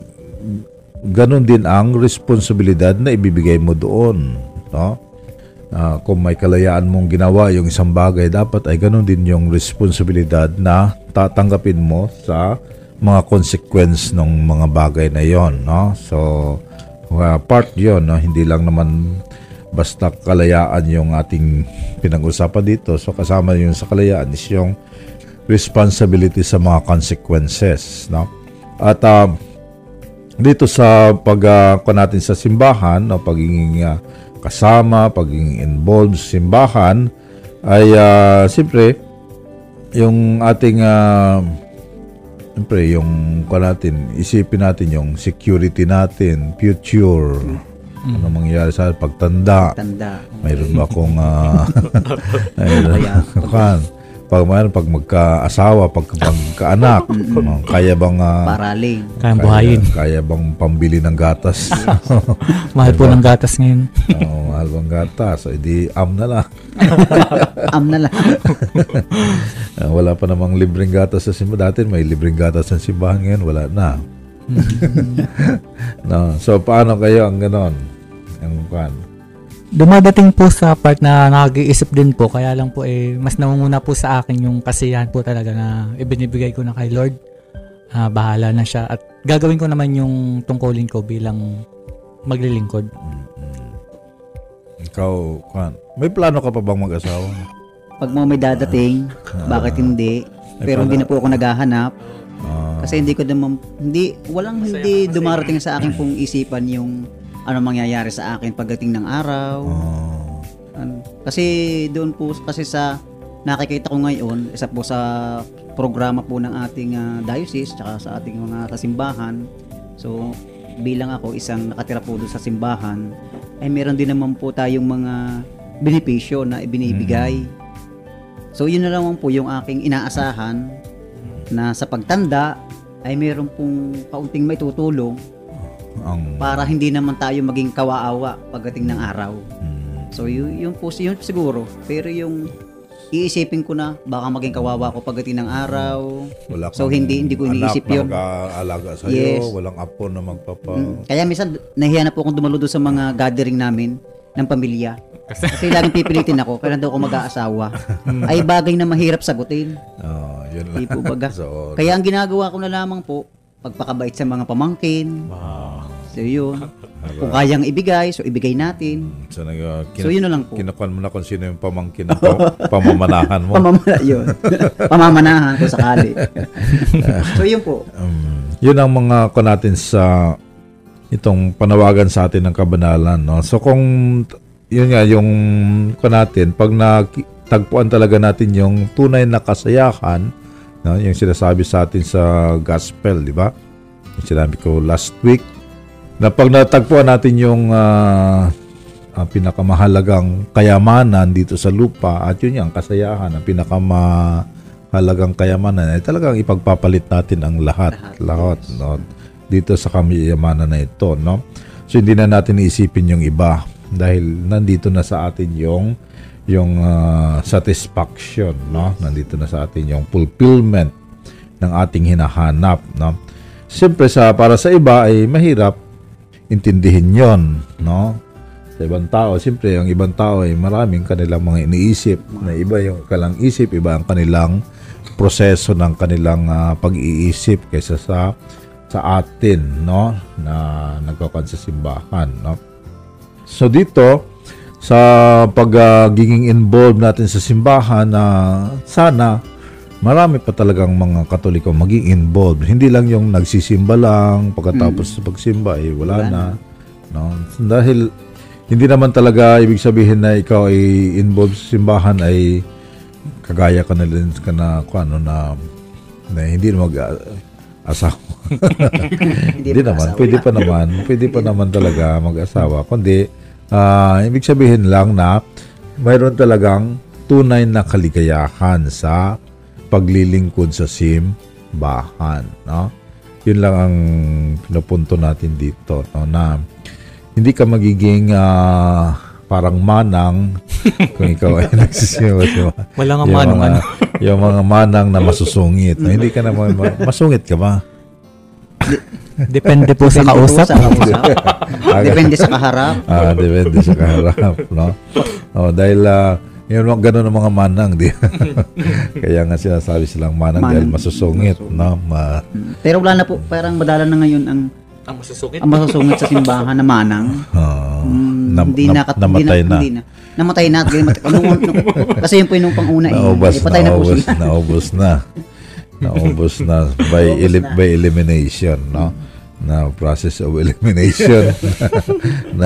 S1: ganun din ang responsibilidad na ibibigay mo doon, no? Ah, kung may kalayaan mong ginawa yung isang bagay, dapat ay ganun din yung responsibilidad na tatanggapin mo sa mga consequence ng mga bagay na yon, no? So, uh, part yon, no? Hindi lang naman basta kalayaan yung ating pinag-usapan dito. So, kasama yun sa kalayaan is yung responsibility sa mga consequences, no? At ah, dito sa pag uh, natin sa simbahan o pagiging ah, kasama, pagiging involved simbahan ay uh, siyempre yung ating uh, siyempre yung ko natin isipin natin yung security natin, future. Ano mangyayari sa pagtanda?
S3: Tanda.
S1: mayroon ba akong uh, mayroon,
S3: Kaya,
S1: kan, pag mayroon pag magkaasawa, pag magkaanak, [LAUGHS] oh, kaya bang ah,
S3: Paraling.
S2: Kayang buhayin.
S1: Kaya, kaya bang pambili ng gatas? [LAUGHS] [LAUGHS]
S2: Mahal po ng gatas ngayon.
S1: oh, mahal bang gatas? So, edi am na lang.
S3: Am na lang.
S1: Ah, wala pa namang libreng gatas sa simbahan. Dati may libreng gatas sa simbahan ngayon, wala na. no, so paano kayo ang ganon? Ang kan?
S2: Dumadating po sa part na nakag-iisip din po, kaya lang po eh, mas namumuna po sa akin yung kasiyahan po talaga na ibinibigay ko na kay Lord. Ah, bahala na siya at gagawin ko naman yung tungkulin ko bilang maglilingkod.
S1: Ikaw, kan? May plano ka pa bang mag-asawa?
S3: Pag mo may dadating, bakit hindi? Pero hindi na po ako naghahanap.
S1: Ah,
S3: Kasi hindi ko naman, hindi, walang hindi dumarating sa akin pong isipan yung ano mangyayari sa akin pagdating ng araw. Ano, kasi doon po, kasi sa nakikita ko ngayon, isa po sa programa po ng ating ah, diocese, tsaka sa ating mga kasimbahan. So, bilang ako isang nakatira po doon sa simbahan, ay meron din naman po tayong mga benepisyo na ibinibigay. So, yun na naman po yung aking inaasahan na sa pagtanda ay meron pong kaunting may tutulong
S1: ang
S3: para hindi naman tayo maging kawaawa pagdating ng araw.
S1: mm,
S3: So yun, yun po yun siguro. Pero yung iisipin ko na baka maging kawawa ko pagdating ng araw.
S1: wala
S3: So, hindi- hindi ko iniisip
S1: anak na
S3: yun.
S1: mag-aalaga sa'yo,
S3: Yes.
S1: walang apo na magpapa...
S3: Mm. Kaya minsan nahiya na po akong dumalo doon sa mga gathering namin ng pamilya. Kasi laging pipilitin ako kaya daw ako mag-aasawa. Ay bagay na mahirap sagutin.
S1: Oh, yun lang.
S3: Di po baga. [LAUGHS]
S1: So,
S3: Kaya ang ginagawa ko na lamang po, pagpakabait sa mga pamangkin. So yun. [LAUGHS] Kung kayang ibigay, so ibigay natin.
S1: so, nag, uh,
S3: So yun na lang po.
S1: kinukuhan mo na kung sino yung pamangkin na [LAUGHS] pa- pamamanahan mo.
S3: Pamamana yun. [LAUGHS] Pamamanahan ko sakali. so yun po.
S1: Um, yun ang mga ko natin sa itong panawagan sa atin ng kabanalan. No? So kung yun nga yung ko natin, pag natagpuan talaga natin yung tunay na kasayahan, no? yung sinasabi sa atin sa gospel, di ba? Yung sinabi ko last week, na pag natagpuan natin yung ah, ang pinakamahalagang kayamanan dito sa lupa at yun yung kasayahan, ang pinakamahalagang kayamanan ay talagang ipagpapalit natin ang lahat, lahat, no? dito sa kayamanan na ito, no? So hindi na natin iisipin yung iba dahil nandito na sa atin yung yung ah, satisfaction, no? Nandito na sa atin yung fulfillment ng ating hinahanap, no? Siyempre sa para sa iba ay mahirap intindihin 'yon, no? Sa ibang tao, siyempre ang ibang tao ay maraming kanilang mga iniisip na iba yung kalang isip, iba ang kanilang proseso ng kanilang ah, pag-iisip kaysa sa sa atin, no? Na nagkakan sa simbahan, no? So dito sa pagiging involved natin sa simbahan na sana marami pa talagang mga Katoliko maging involved. Hindi lang yung nagsisimba lang pagkatapos sa pagsimba eh wala
S3: Wala
S1: na. no? Dahil hindi naman talaga ibig sabihin na ikaw ay involved sa simbahan ay kagaya ka na rin ka na kung ano na, na hindi mag asawa. [LAUGHS] Hindi naman, pwede pa naman, pwede pa [LAUGHS] naman talaga mag-asawa. Kundi, ah, ibig sabihin lang na mayroon talagang tunay na kaligayahan sa paglilingkod sa simbahan. No? Yun lang ang pinupunto natin dito. No? Na hindi ka magiging ah, parang manang [LAUGHS] kung ikaw ay nagsisimba.
S2: Wala nga
S1: Yung
S2: manong
S1: mga,
S2: ano.
S1: yung mga manang na masusungit. No? [LAUGHS] Hindi ka naman, ma- masungit ka ba?
S2: Depende po sa
S3: po
S2: kausap.
S3: sa kausap. [LAUGHS] Depende sa kaharap.
S1: Ah, depende sa kaharap, no? Oh, dahil ah, yun mga ganun ang mga manang, di. [LAUGHS] Kaya nga sinasabi silang manang dahil
S3: Manang.
S1: masusungit, no? Ma,
S3: Pero wala na po, parang madala na ngayon ang
S4: Ang masusungit.
S3: ang masusungit sa simbahan na manang.
S1: ah,
S3: Mm,
S1: nam-
S3: hindi na, kat-
S1: namatay
S3: hindi
S1: na.
S3: Hindi na. Namatay na. nung, [LAUGHS] nung, kasi yun po yung nung panguna eh.
S1: Naubos,
S3: Eh, patay na po
S1: naubos,
S3: siya.
S1: naubos na. Naubos na [LAUGHS] by, eli- by elimination, no? Na process of elimination. [LAUGHS] na,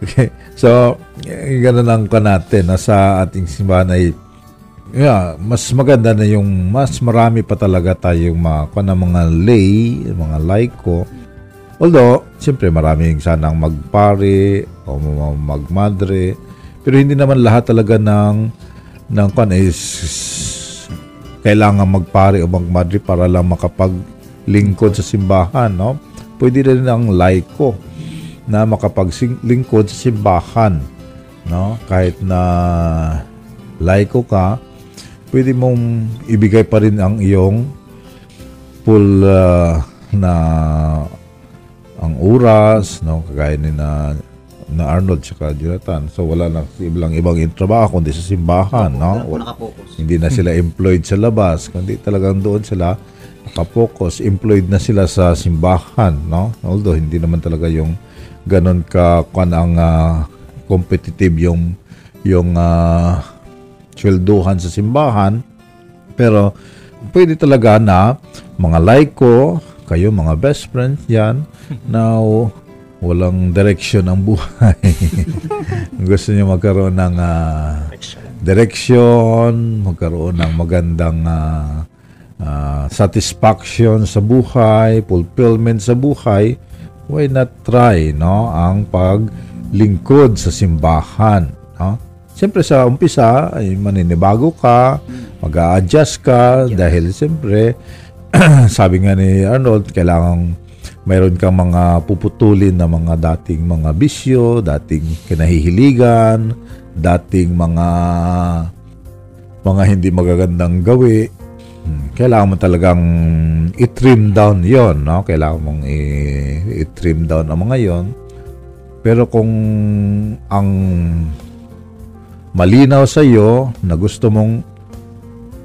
S1: okay. So, ganun lang ka natin. Nasa ating simbahan ay yeah, mas maganda na yung mas marami pa talaga tayong mga, na mga lay, mga laiko. Although, siyempre maraming sanang magpare o magmadre. Pero hindi naman lahat talaga ng ng kuwan is kailangan magpare o magmadre para lang makapaglingkod sa simbahan, no? Pwede rin ang laiko na makapaglingkod sa simbahan, no? Kahit na laiko ka, pwede mong ibigay pa rin ang iyong full uh, na ang oras, no? Kagaya ni na na Arnold tsaka Jonathan. So wala na ibang ibang trabaho kundi sa simbahan, no?
S3: Wala.
S1: Hindi na sila employed sa labas, kundi talagang doon sila nakapokus, employed na sila sa simbahan, no? Although hindi naman talaga yung ganon ka kan ang ah, competitive yung yung uh, swelduhan sa simbahan. Pero pwede talaga na mga laiko, kayo mga best friends yan, na walang direction ang buhay. [LAUGHS] Gusto niyo magkaroon ng ah, direction, magkaroon ng magandang ah, ah, satisfaction sa buhay, fulfillment sa buhay, why not try no ang paglingkod sa simbahan, no? Siyempre sa umpisa ay maninibago ka, mag-a-adjust ka dahil siyempre [CLEARS THROAT] sabi nga ni Arnold, kailangan mayroon kang mga puputulin na mga dating mga bisyo, dating kinahihiligan, dating mga mga hindi magagandang gawi. Hmm, Kailangan mo talagang i-trim down yon, no? Kailangan mong i-trim down ang mga yon. Pero kung ang malinaw sa iyo na gusto mong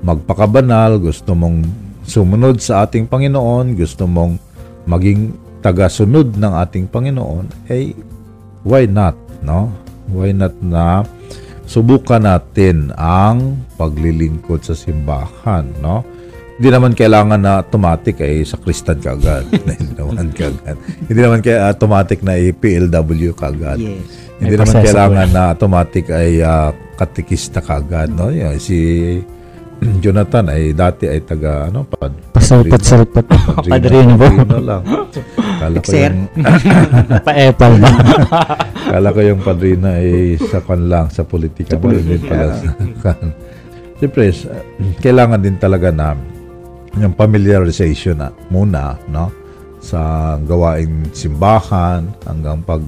S1: magpakabanal, gusto mong sumunod sa ating Panginoon, gusto mong maging tagasunod ng ating Panginoon, eh why not, no? Why not na subukan natin ang paglilingkod sa simbahan, no? Hindi naman kailangan na automatic ay sa Kristan ka agad. [LAUGHS] Hindi naman ka agad. Hindi naman kaya automatic na i-PLW ka agad.
S3: Yes.
S1: Hindi
S2: May
S1: naman kailangan na automatic ay ah, katikista ka agad, no? Yung, si [CLEARS THROAT] Jonathan ay dati ay taga ano pa
S2: Pasalpat-salpat. Padrino po. [LAUGHS]
S1: Padrino lang. Kala ko yung [LAUGHS] [LAUGHS]
S2: Pa-epal ba?
S1: kala ko yung padrino ay sa kan lang sa politika mo din pala sa kan. Siyempre, kailangan din talaga na yung familiarization na muna, no? Sa gawaing simbahan hanggang pag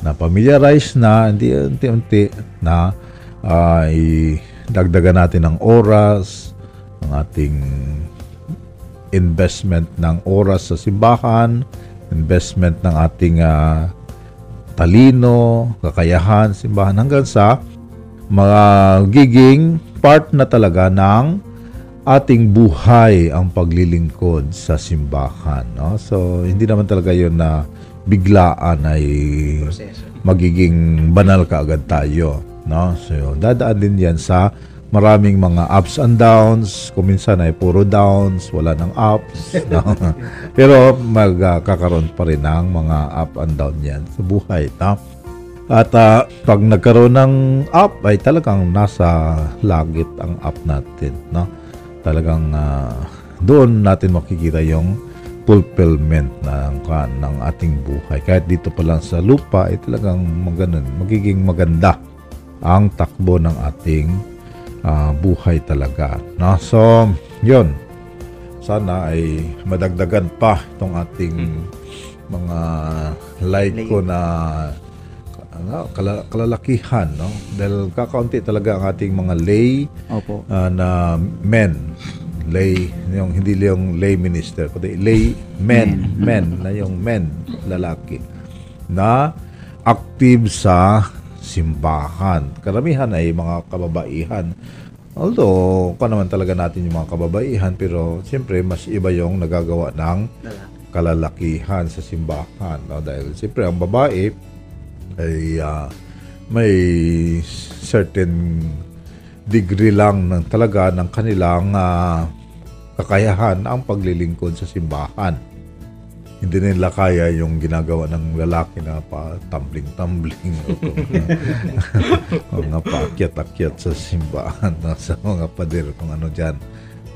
S1: na-familiarize na, hindi unti-unti na ay dagdagan natin ng oras, ang ating investment ng oras sa simbahan, investment ng ating ah, talino, kakayahan, simbahan hanggang sa magiging part na talaga ng ating buhay ang paglilingkod sa simbahan. No? So, hindi naman talaga yun na biglaan ay magiging banal ka agad tayo. No? So, dadaan din yan sa maraming mga ups and downs. Kuminsan ay puro downs, wala ng ups. [LAUGHS] no? Pero magkakaroon pa rin ng mga up and down yan sa buhay. No? At ah, pag nagkaroon ng up ay talagang nasa langit ang up natin. No? Talagang ah, doon natin makikita yung fulfillment ng, ng ating buhay. Kahit dito pa lang sa lupa ay talagang maganon, magiging maganda ang takbo ng ating ah, buhay talaga. No? So, yun. Sana ay madagdagan pa itong ating mga like ko na ano, kala- kalalakihan. No? Dahil kakaunti talaga ang ating mga lay
S3: Opo.
S1: ah, na men lay yung hindi yung lay minister kundi lay men men na yung men lalaki na active sa simbahan karamihan ay mga kababaihan although ko naman talaga natin yung mga kababaihan pero siyempre mas iba yung nagagawa ng kalalakihan sa simbahan no? dahil siyempre ang babae ay ah, may certain degree lang ng talaga ng kanilang ah, kakayahan ang paglilingkod sa simbahan. Hindi nila kaya yung ginagawa ng lalaki na pa tumbling-tumbling o kung, [LAUGHS] o nga paakyat-akyat sa simbahan no, sa mga pader kung ano dyan.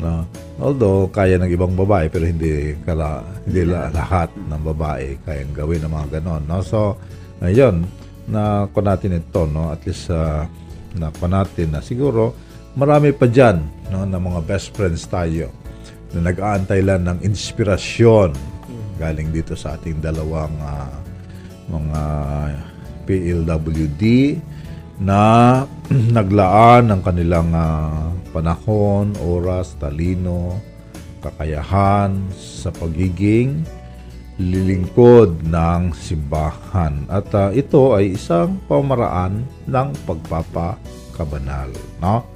S1: No? Although kaya ng ibang babae pero hindi kala, hindi la- lahat ng babae kayang gawin ng mga ganon. No? So, ayun, na ko natin ito, no? at least uh, na ko natin na siguro marami pa dyan no, na mga best friends tayo na nag-aantay lang ng inspirasyon galing dito sa ating dalawang ah, mga PLWD na [CLEARS THROAT] naglaan ng kanilang ah, panahon, oras, talino, kakayahan sa pagiging lilingkod ng simbahan. At ah, ito ay isang pamaraan ng pagpapakabanal. No?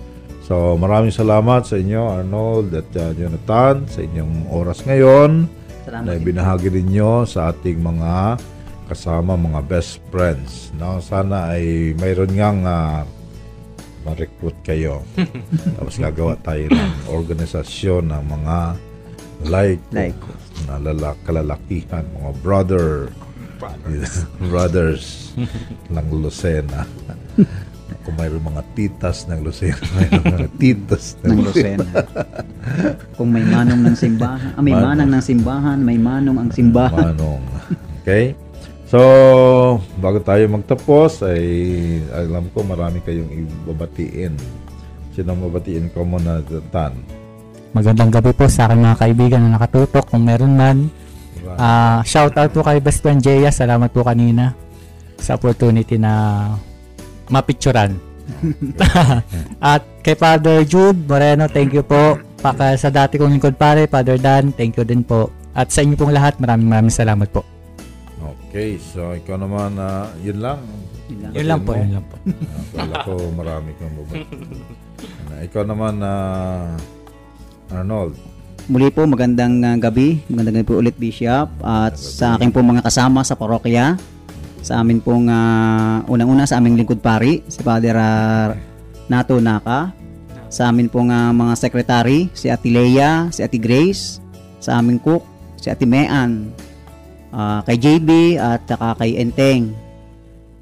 S1: So maraming salamat sa inyo Arnold at ah, Jonathan sa inyong oras ngayon
S3: Salamat.
S1: na binahagi ninyo sa ating mga kasama mga best friends. No? Sana ay mayroon ngang ah, ma-recruit kayo. [LAUGHS] Tapos gagawa tayo ng organisasyon ng mga like,
S3: Like.
S1: na lala, kalalakihan, mga brother, brothers [LAUGHS] ng Lucena. [LAUGHS] Kung mayroon mga titas ng Lucena, [LAUGHS] mayroon mga titas ng,
S3: ng Lucena. Kung may manong ng simbahan, ah, may
S1: Manong.
S3: manang ng simbahan, may manong ang simbahan.
S1: Manong. Okay? So, bago tayo magtapos, ay alam ko marami kayong ibabatiin. Sino ang babatiin ko muna, Tan?
S2: Magandang gabi po sa aking mga kaibigan na nakatutok kung meron man. Ah, shout out po kay best friend Jaya. Salamat po kanina sa opportunity na mapicturan. [LAUGHS] At kay Father Jude Moreno, thank you po. Paka sa dati kong lingkod pare, Father Dan, thank you din po. At sa inyo pong lahat, maraming maraming salamat po.
S1: Okay, so ikaw naman, na yun lang.
S2: Yun lang po, yun lang po.
S1: Ah, Akala ko marami kang babatiin. Ano, ikaw naman, na Arnold.
S3: Muli po, magandang uh, gabi. Magandang gabi po ulit, Bishop. At sa aking po mga kasama sa parokya, sa amin pong uh, unang-una sa aming lingkod pari, si Father uh, Nato Naka. Sa amin pong uh, mga sekretary, si Ate Leia, si Ate Grace. Sa aming cook, si Ate Mean. uh, kay JB at saka kay Enteng.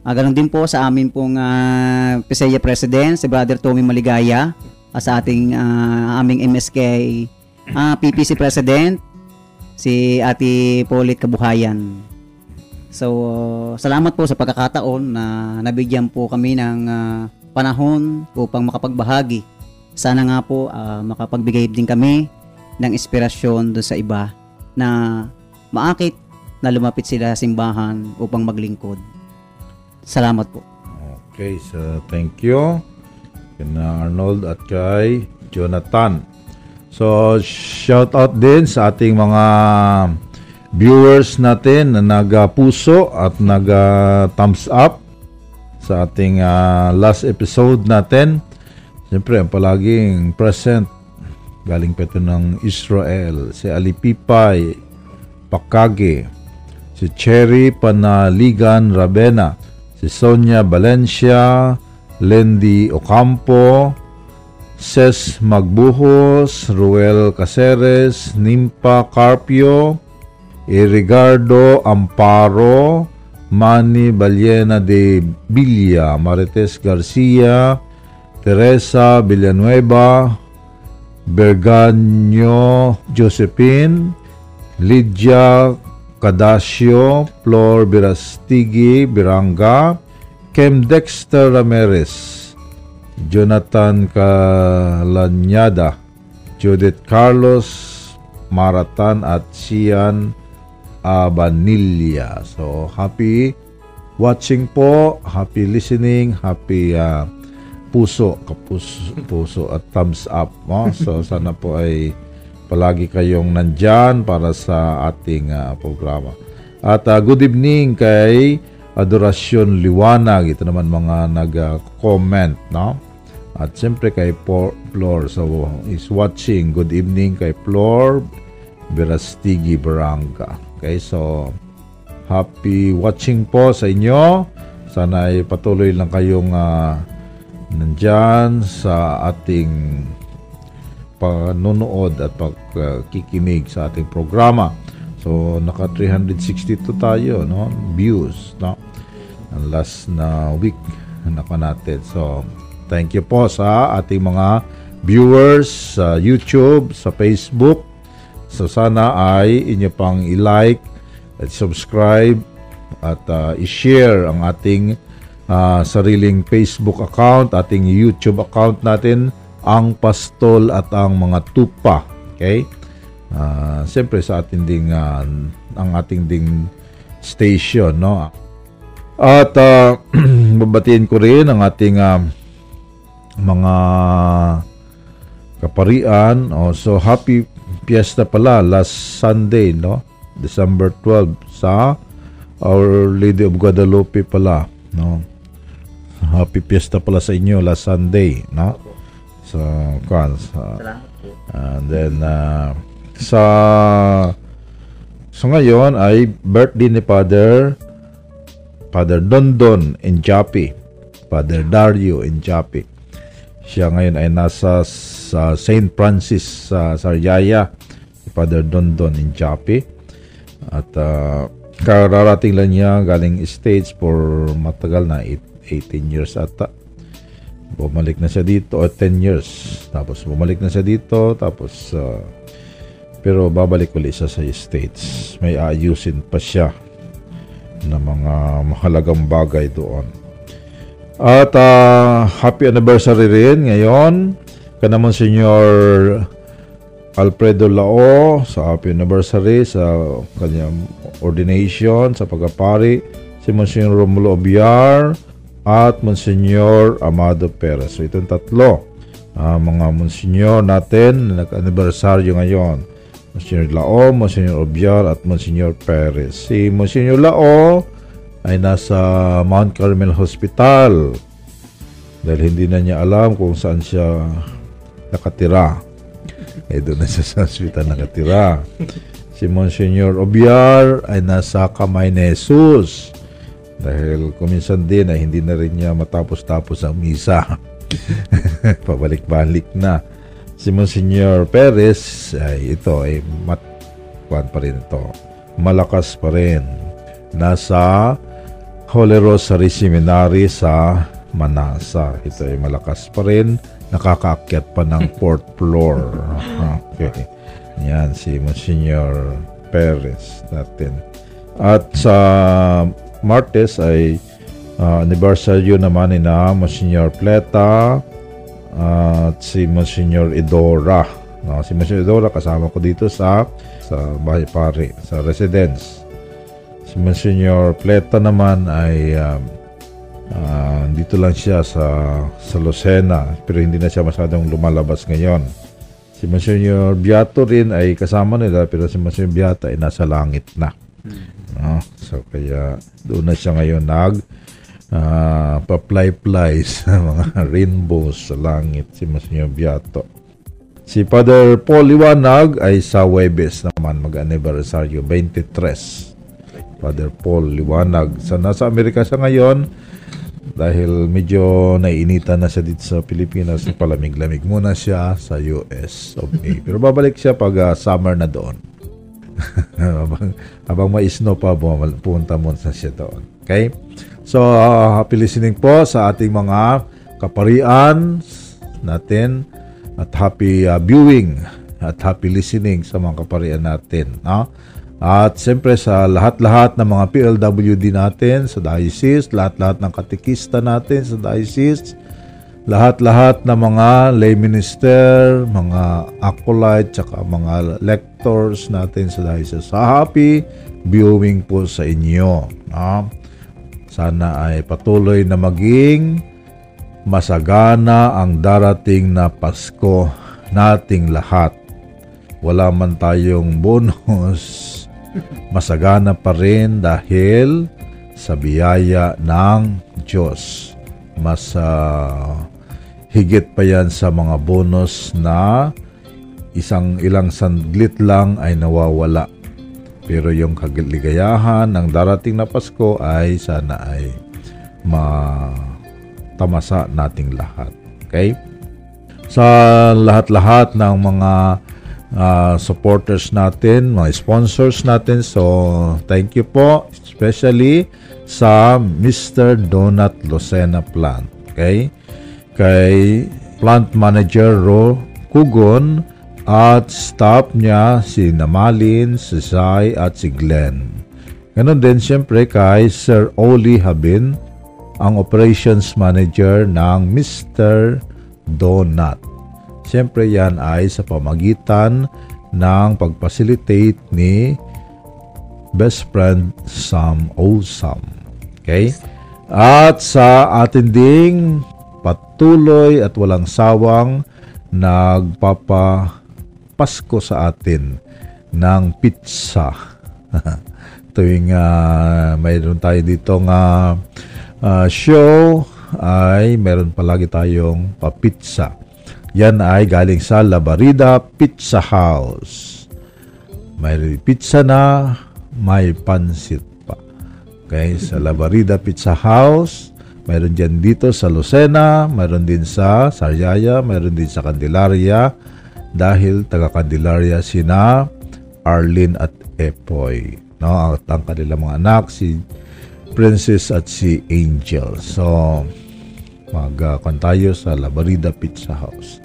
S3: Ah, ganun din po sa amin pong uh, PSEA President, si Brother Tommy Maligaya, at sa ating ah, aming MSK ah, PPC President, si Ate Paulit Kabuhayan. So, salamat po sa pagkakataon na nabigyan po kami ng ah, panahon upang makapagbahagi. Sana nga po ah, makapagbigay din kami ng inspirasyon doon sa iba na maakit na lumapit sila sa simbahan upang maglingkod. Salamat po.
S1: Okay, so thank you. Kina Arnold at kay Jonathan. So, shout out din sa ating mga viewers natin na nag-puso at nag-thumbs up sa ating ah, last episode natin. Siyempre, ang palaging present galing pa ito ng Israel. Si Alipipay Pakage, si Cherry Panaligan Rabena, si Sonia Valencia, Lendi Ocampo, Ses Magbuhos, Ruel Caceres, Nimpa Carpio, Irigardo Amparo, Manny Baliena de Villa, Marites Garcia, Teresa Villanueva, Berganyo Josephine, Lydia Cadasio, Flor Birastigi Biranga, Kem Dexter Ramirez, Jonathan Calanyada, Judith Carlos Maratan at Sian Abanilla. So, happy watching po, happy listening, happy ah, puso, kapus, puso at thumbs up. No? So, [LAUGHS] sana po ay palagi kayong nandyan para sa ating ah, programa. At ah, good evening kay Adorasyon Liwanag. Ito naman mga nag-comment, no? At siyempre kay Flor so is watching. Good evening kay Flor Berastigi Baranga. Okay, so happy watching po sa inyo. Sana ay patuloy lang kayong ah, nandyan sa ating panonood at pagkikinig sa ating programa. So, naka 362 tayo, no? Views, no? Ang last na week naka natin. So, thank you po sa ating mga viewers sa YouTube, sa Facebook. So, sana ay inyo pang i-like at subscribe at ah, i-share ang ating ah, sariling Facebook account, ating YouTube account natin, ang pastol at ang mga tupa. Okay? Ah, Siyempre sa ating ding ah, ang ating ding station, no? At ah, [CLEARS THROAT] babatiin ko rin ang ating ah, mga kaparian. Oh, so happy fiesta pala last Sunday, no? December 12 sa Our Lady of Guadalupe pala, no? Happy fiesta pala sa inyo last Sunday, no? Sa kan sa And then uh, sa so ngayon ay birthday ni Father Father Dondon Enjapi, Father Dario Enjapi. Siya ngayon ay nasa sa St. Francis sa Sariaya, si Father Dondon Enjapi. At uh, kararating lang niya galing States for matagal na, eight- 18 years ata. Bumalik na siya dito, o 10 years. Tapos bumalik na siya dito, tapos uh, pero babalik ulit siya sa States. May ayusin pa siya na mga mahalagang bagay doon. At ah, happy anniversary rin ngayon kanamon Senior Alfredo Lao sa happy anniversary sa kanyang ordination sa pagkapari si Monsignor Romulo Obiar at Monsignor Amado Perez. So itong tatlo ah, mga Monsignor natin na nag-anniversaryo ngayon. Monsignor Lao, Monsignor Obiar at Monsignor Perez. Si Monsignor Lao ay nasa Mount Carmel Hospital dahil hindi na niya alam kung saan siya nakatira. Eh, doon na siya sa hospital nakatira. Si Monsignor Obiar ay nasa kamay ni Jesus. Dahil kuminsan din ay hindi na rin niya matapos-tapos ang misa. [LAUGHS] Pabalik-balik na. Si Monsignor Perez ay ito ay mat pa rin ito. Malakas pa rin. Nasa Holy Rosary Seminary sa Manasa. Ito ay malakas pa rin. Nakakaakyat pa ng [LAUGHS] fourth floor. Okay. Yan si Monsignor Perez natin. At sa Martes ay uh, anniversary naman ni na Monsignor Pleta at si Monsignor Idora. No, si Monsignor Idora kasama ko dito sa sa bahay pare, sa residence. Si Monsignor Pleta naman ay um, ah, dito lang siya sa sa Lucena pero hindi na siya masyadong lumalabas ngayon. Si Monsignor Biato rin ay kasama nila pero si Monsignor Biato ay nasa langit na. No? So kaya doon na siya ngayon nag ah, pa-fly-fly [LAUGHS] sa mga rainbows sa langit si Monsignor Biato. Si Father Paul Liwanag ay sa Webes naman mag-anniversaryo 23. Father Paul Liwanag. Sa nasa Amerika siya ngayon Dahil medyo naiinitan na siya dito sa Pilipinas, palamig-lamig muna siya sa US of A. Pero babalik siya pag ah, summer na doon. [LAUGHS] habang, habang may snow pa, pumunta muna siya doon. Okay? So, ah, happy listening po sa ating mga kaparian natin at happy ah, viewing at happy listening sa mga kaparian natin. No? At siyempre sa lahat-lahat ng mga PLWD natin sa diocese, lahat-lahat ng katekista natin sa diocese, lahat-lahat ng mga lay minister, mga acolyte, tsaka mga lectors natin sa diocese. Sa happy viewing po sa inyo. No? Sana ay patuloy na maging masagana ang darating na Pasko nating lahat. Wala man tayong bonus, masagana pa rin dahil sa biyaya ng Diyos. Mas ah, higit pa yan sa mga bonus na isang ilang sandlit lang ay nawawala. Pero yung kagaligayahan ng darating na Pasko ay sana ay matamasa nating lahat. Okay? Sa lahat-lahat ng mga ah, supporters natin, mga sponsors natin. So, thank you po. Especially sa Mr. Donat Lucena Plant. Okay? Kay Plant Manager Ro Kugon at staff niya si Namalin, si Sai at si Glenn. Ganon din siyempre kay Sir Oli Habin, ang operations manager ng Mr. Donut. Siyempre yan ay sa pamagitan ng pag-facilitate ni best friend Sam Osam. Okay? At sa atin ding patuloy at walang sawang nagpapa Pasko sa atin ng pizza. [LAUGHS] Tuwing uh, mayroon tayo dito nga ah, show ay meron palagi tayong pa-pizza. Yan ay galing sa Labarida Pizza House. May pizza na, may pansit pa. Okay, sa Labarida Pizza House, mayroon dyan dito sa Lucena, mayroon din sa Sariaya, mayroon din sa Candelaria, dahil taga Candelaria sina Arlene at Epoy. No, at ang kanilang mga anak, si Princess at si Angel. So, mag uh, tayo sa Labarida Pizza House.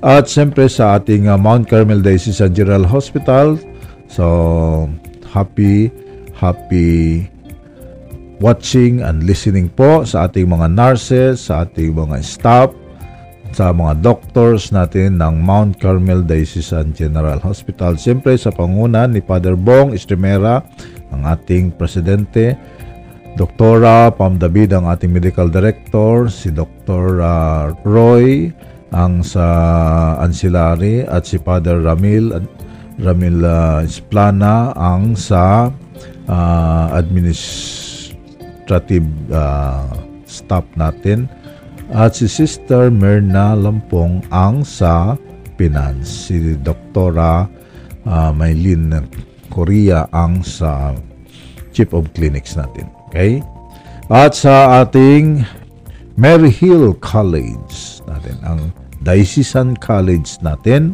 S1: At siyempre sa ating uh, Mount Carmel Diocesan General Hospital. So, happy, happy watching and listening po sa ating mga nurses, sa ating mga staff, sa mga doctors natin ng Mount Carmel Diocesan General Hospital. Siyempre sa pangunan ni Father Bong Estremera, ang ating presidente, Doktora Pam David ang ating medical director, si Dr. uh, Roy ang sa ancillary at si Father Ramil Ramil uh, Esplana ang sa uh, administrative uh, staff natin. At si Sister Merna Lampong ang sa finance. Si Doktora uh, Maylin Korea ang sa chief of clinics natin. Okay? At sa ating Mary Hill College natin, ang Diocesan College natin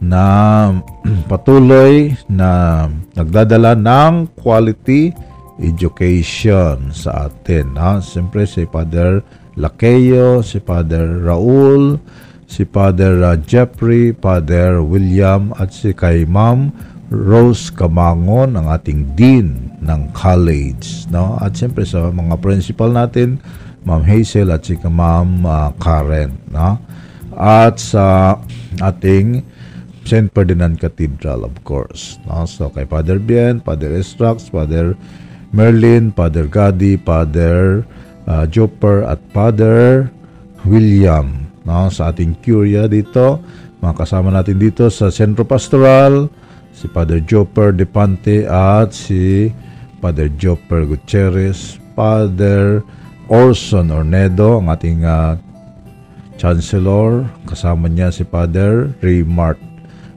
S1: na [CLEARS THROAT] patuloy na nagdadala ng quality education sa atin. Ha? Siyempre si Father Lakeyo, si Father Raul, si Father uh, Jeffrey, Father William at si kay Ma'am Rose Kamangon, ang ating dean ng college. No? At siyempre sa mga principal natin, Ma'am Hazel at si Ma'am uh, Karen. No? At sa ating St. Ferdinand Cathedral, of course. No? So kay Father Bien, Father Estrax, Father Merlin, Father Gadi, Father uh, Joper, at Father William. No? Sa ating curia dito, mga kasama natin dito sa Centro Pastoral, si Father Joper Depante at si Father Joper Gutierrez, Father Orson Ornedo, ang ating uh, Chancellor, kasama niya si Father Raymart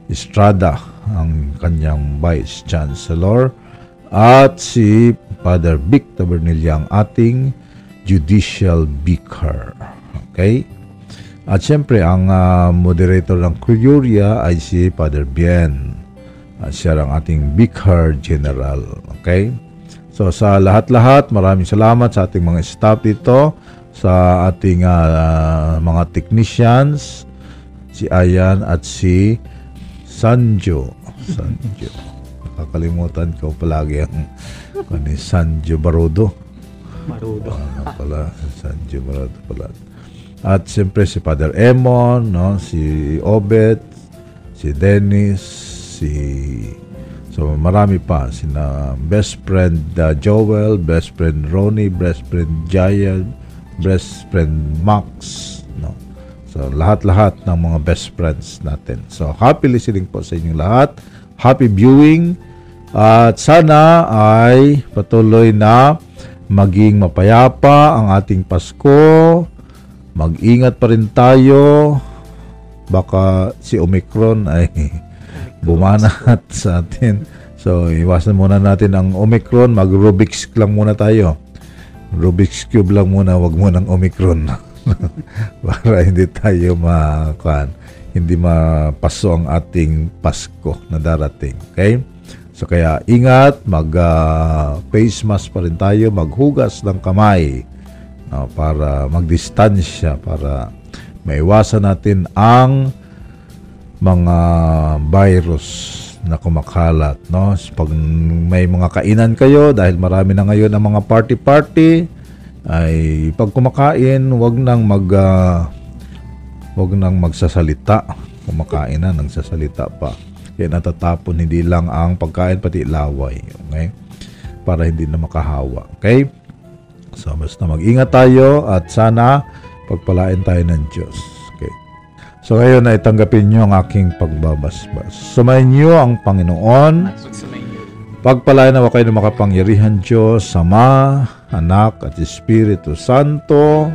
S1: Estrada, ang kanyang Vice Chancellor, at si Father Vic Tabernilla, ang ating Judicial Vicar. Okay? At syempre, ang ah, moderator ng Curia ay si Father Bien. At siya ang ating Vicar General. Okay? So sa lahat-lahat, maraming salamat sa ating mga staff dito, sa ating ah, mga technicians, si Ayan at si Sanjo. Sanjo. Nakakalimutan ko palagi ang kung ni Sanjo Barodo.
S4: Marudo.
S1: Ano pala, Sanjo Barodo pala. At siyempre si Father Emon, no, si Obet, si Dennis, si So marami pa sina best friend uh, Joel, best friend Ronnie, best friend Jaya, best friend Max, no. So lahat-lahat ng mga best friends natin. So happy listening po sa inyong lahat. Happy viewing. At sana ay patuloy na maging mapayapa ang ating Pasko. Mag-ingat pa rin tayo. Baka si Omicron ay [LAUGHS] bumanat sa atin. So, iwasan muna natin ang Omicron. Mag-Rubik's lang muna tayo. Rubik's Cube lang muna, wag mo ng Omicron. [LAUGHS] Para hindi tayo makuan, hindi mapaso ang ating Pasko na darating. Okay? So kaya ingat, mag ah, face mask pa rin tayo, maghugas ng kamay no, para magdistansya para maiwasan natin ang mga virus na kumakalat no? Pag may mga kainan kayo dahil marami na ngayon ang mga party party ay pag kumakain wag nang mag ah, wag nang magsasalita. Kumakain na nang sasalita pa. Kaya natatapon hindi lang ang pagkain pati laway okay? Para hindi na makahawa okay? So basta mag-ingat tayo at sana pagpalain tayo ng Diyos So ngayon ay tanggapin niyo ang aking pagbabasbas. Sumayin niyo ang Panginoon. Pagpalain nawa kayo ng makapangyarihan Diyos, Sama, Anak at Espiritu Santo.